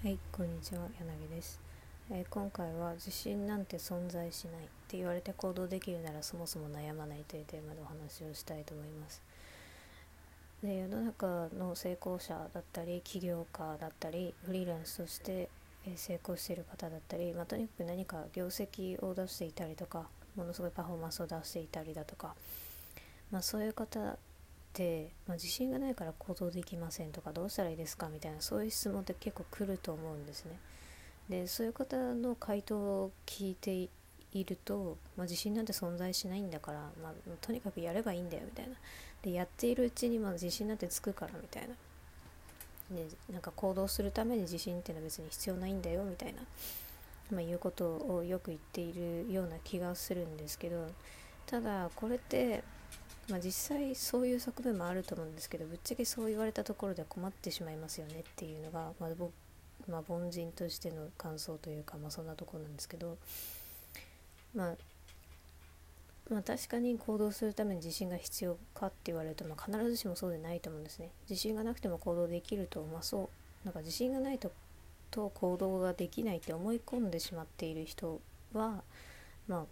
はい、こんにちは、柳です、えー今回は自信なんて存在しないって言われて行動できるならそもそも悩まないというテーマでお話をしたいと思います。で世の中の成功者だったり起業家だったりフリーランスとして成功している方だったり、まあ、とにかく何か業績を出していたりとかものすごいパフォーマンスを出していたりだとか、まあ、そういう方、まあ、自信がないから行動できませんとかどうしたらいいですかみたいなそういう質問って結構来ると思うんですね。でそういう方の回答を聞いていると、まあ、自信なんて存在しないんだから、まあ、とにかくやればいいんだよみたいなでやっているうちにまあ自信なんてつくからみたいなでなんか行動するために自信っていうのは別に必要ないんだよみたいな、まあ、いうことをよく言っているような気がするんですけどただこれって、まあ、実際そういう側面もあると思うんですけどぶっちゃけそう言われたところで困ってしまいますよねっていうのが、まあ僕まあ、凡人としての感想というか、まあ、そんなところなんですけど、まあ、まあ確かに行動するために自信が必要かって言われると、まあ、必ずしもそうでないと思うんですね。自信がなくても行動できると、ま、そうなんか自信がないとと行動ができないって思い込んでしまっている人は、まあ、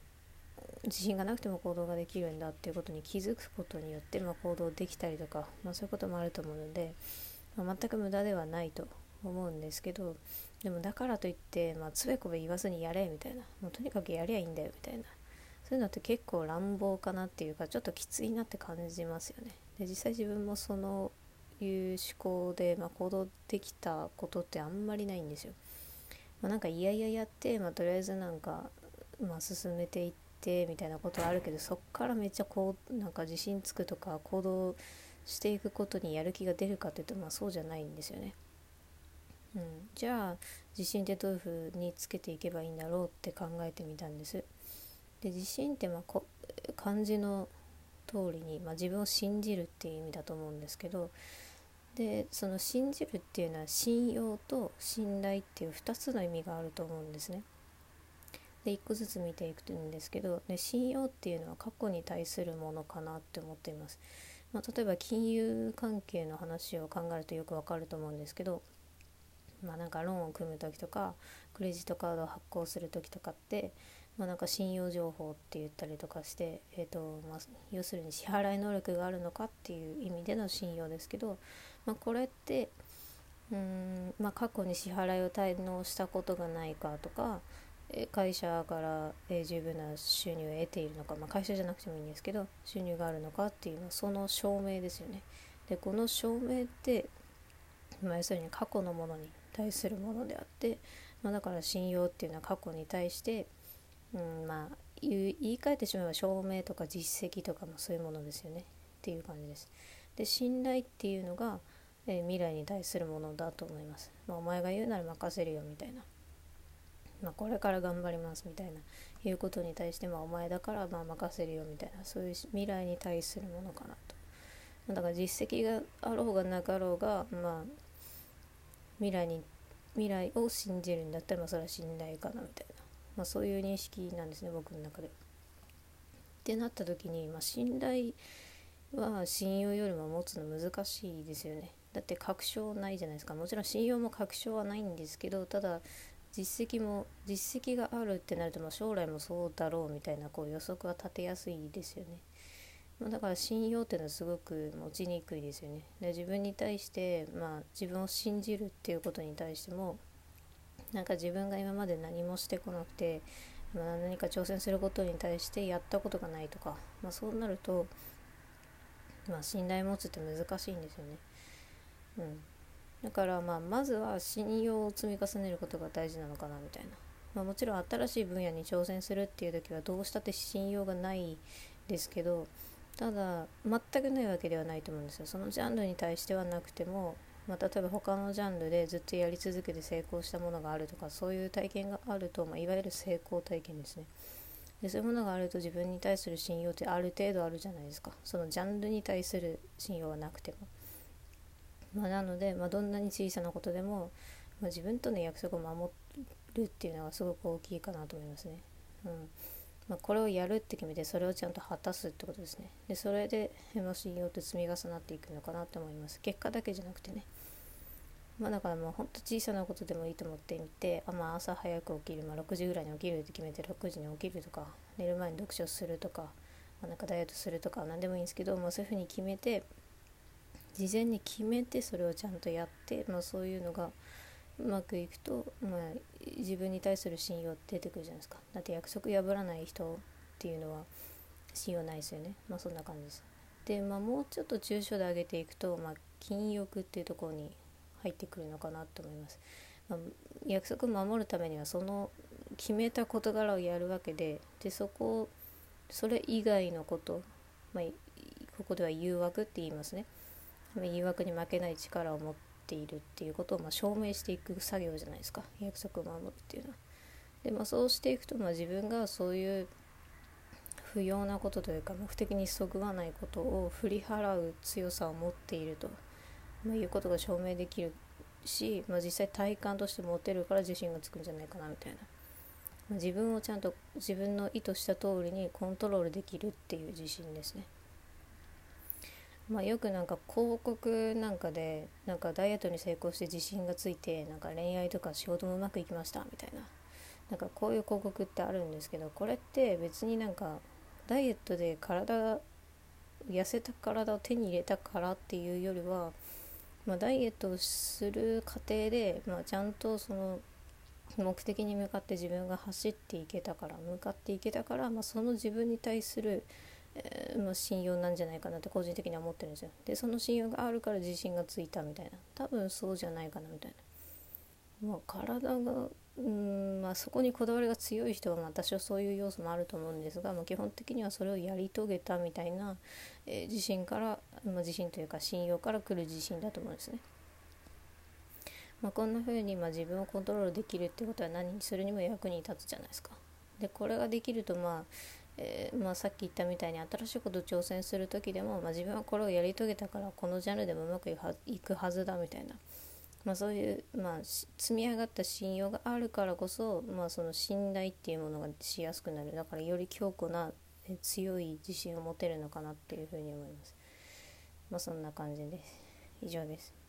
自信がなくても行動ができるんだっていうことに気づくことによって、まあ、行動できたりとか、まあ、そういうこともあると思うので、まあ、全く無駄ではないと思うんですけどでもだからといって、まあ、つべこべ言わずにやれみたいなもうとにかくやりゃいいんだよみたいなそういうのって結構乱暴かなっていうかちょっときついなって感じますよね。で実際自分もそのいう思考で、まあ、行動できたことってあんまりないんですよ。まあ、なんかいやいややって、まあ、とりあえずなんか、まあ、進めていっててみたいなことはあるけどそっからめっちゃこうなんか自信つくとか行動していくことにやる気が出るかというと、まあ、そうじゃないんですよね。うん、じゃあ自信ってどういうふうにつけていけばいいんだろうって考えてみたんです。で自信ってまあこ漢字の通りに、まあ、自分を信じるっていう意味だと思うんですけどでその信じるっていうのは信用と信頼っていう2つの意味があると思うんですね。で1個ずつ見ていくんですけどで信用っていうのは過去に対するものかなって思っています。まあ、例えば金融関係の話を考えるとよくわかると思うんですけどまあなんかローンを組む時とかクレジットカードを発行する時とかってまあ、なんか信用情報って言ったりとかして、えーとまあ、要するに支払い能力があるのかっていう意味での信用ですけど、まあ、これってうん、まあ、過去に支払いを滞納したことがないかとか会社から、十分な収入を得ているのか、まあ、会社じゃなくてもいいんですけど収入があるのかっていうのはその証明ですよね。でこの証明って、まあ、要するに過去のものに対するものであって、まあ、だから信用っていうのは過去に対してうん、まあ言い言い換えてしまえば証明とか実績とかもそういうものですよねっていう感じです。で信頼っていうのが、えー未来に対するものだと思います。まあ、お前が言うなら任せるよみたいな。まあ、これから頑張りますみたいないうことに対して、まあ、お前だからまあ任せるよみたいなそういう未来に対するものかなと。だから実績があろうがなかろうが、まあ、未来に未来を信じるんだったら、まあ、それは信頼かなみたいな。まあ、そういう認識なんですね僕の中で。ってなった時に、まあ、信頼は信用よりも持つの難しいですよね。だって確証ないじゃないですかもちろん信用も確証はないんですけどただ実績も実績があるってなるとまあ将来もそうだろうみたいなこう予測は立てやすいですよね。まあ、だから信用っていうのはすごく持ちにくいですよね。で自分に対して、まあ、自分を信じるっていうことに対してもなんか自分が今まで何もしてこなくて、まあ、何か挑戦することに対してやったことがないとか、まあ、そうなると、まあ、信頼持つって難しいんですよね。うん、だからまあまずは信用を積み重ねることが大事なのかなみたいな、まあ、もちろん新しい分野に挑戦するっていう時はどうしたって信用がないですけどただ全くないわけではないと思うんですよ。そのジャンルに対してはなくてもまあ、例えば他のジャンルでずっとやり続けて成功したものがあるとかそういう体験があると、まあ、いわゆる成功体験ですね。でそういうものがあると自分に対する信用ってある程度あるじゃないですか。そのジャンルに対する信用はなくても、まあ、なので、まあ、どんなに小さなことでも、まあ、自分との約束を守るっていうのはすごく大きいかなと思いますね、うん。まあ、これをやるって決めてそれをちゃんと果たすってことですね。でそれで、まあ、信用って積み重なっていくのかなと思います。結果だけじゃなくてね。まあだからもうほんと小さなことでもいいと思ってみてあ、まあ、朝早く起きる、まあ、6時ぐらいに起きるって決めて6時に起きるとか寝る前に読書するとか,、まあ、なんかダイエットするとか何でもいいんですけど、まあ、そういうふうに決めて事前に決めてそれをちゃんとやって、まあ、そういうのがうまくいくと、まあ、自分に対する信用出てくるじゃないですか。だって約束破らない人っていうのは信用ないですよね。まあそんな感じです。でまあもうちょっと抽象で上げていくと、まあ、禁欲っていうところに入ってくるのかなと思います、まあ、約束守るためにはその決めた事柄をやるわけででそこをそれ以外のこと、まあ、ここでは誘惑って言いますね。誘惑に負けない力を持っているっていうことをま証明していく作業じゃないですか約束を守るっていうのは。でまあそうしていくとまあ自分がそういう不要なことというか目的にそぐわないことを振り払う強さを持っていると、まあ、いうことが証明できるし、まあ、実際体感として持てるから自信がつくんじゃないかなみたいな、ま、自分をちゃんと自分の意図した通りにコントロールできるっていう自信ですね。まあ、よくなんか広告なんかでなんかダイエットに成功して自信がついてなんか恋愛とか仕事もうまくいきましたみたいな。なんかこういう広告ってあるんですけどこれって別になんかダイエットで体痩せた体を手に入れたからっていうよりは、まあ、ダイエットをする過程で、まあ、ちゃんとその目的に向かって自分が走っていけたから向かっていけたから、まあ、その自分に対するえ、ま、信用なんじゃないかなって個人的には思ってるんですよでその信用があるから自信がついたみたいな多分そうじゃないかなみたいなまあ体がうんまあそこにこだわりが強い人は私はそういう要素もあると思うんですが、まあ、基本的にはそれをやり遂げたみたいな、えー、自信から、まあ、自信というか信用から来る自信だと思うんですね。まあ、こんな風にま自分をコントロールできるってことは何？にするにも役に立つじゃないですか。でこれができるとまあえー、まあ、さっき言ったみたいに新しいこと挑戦する時でも、まあ、自分はこれをやり遂げたからこのジャンルでもうまくいくはずだみたいな、まあ、そういう、まあ、積み上がった信用があるからこそ、まあ、その信頼っていうものがしやすくなるだからより強固な強い自信を持てるのかなっていうふうに思います。まあ、そんな感じです。以上です。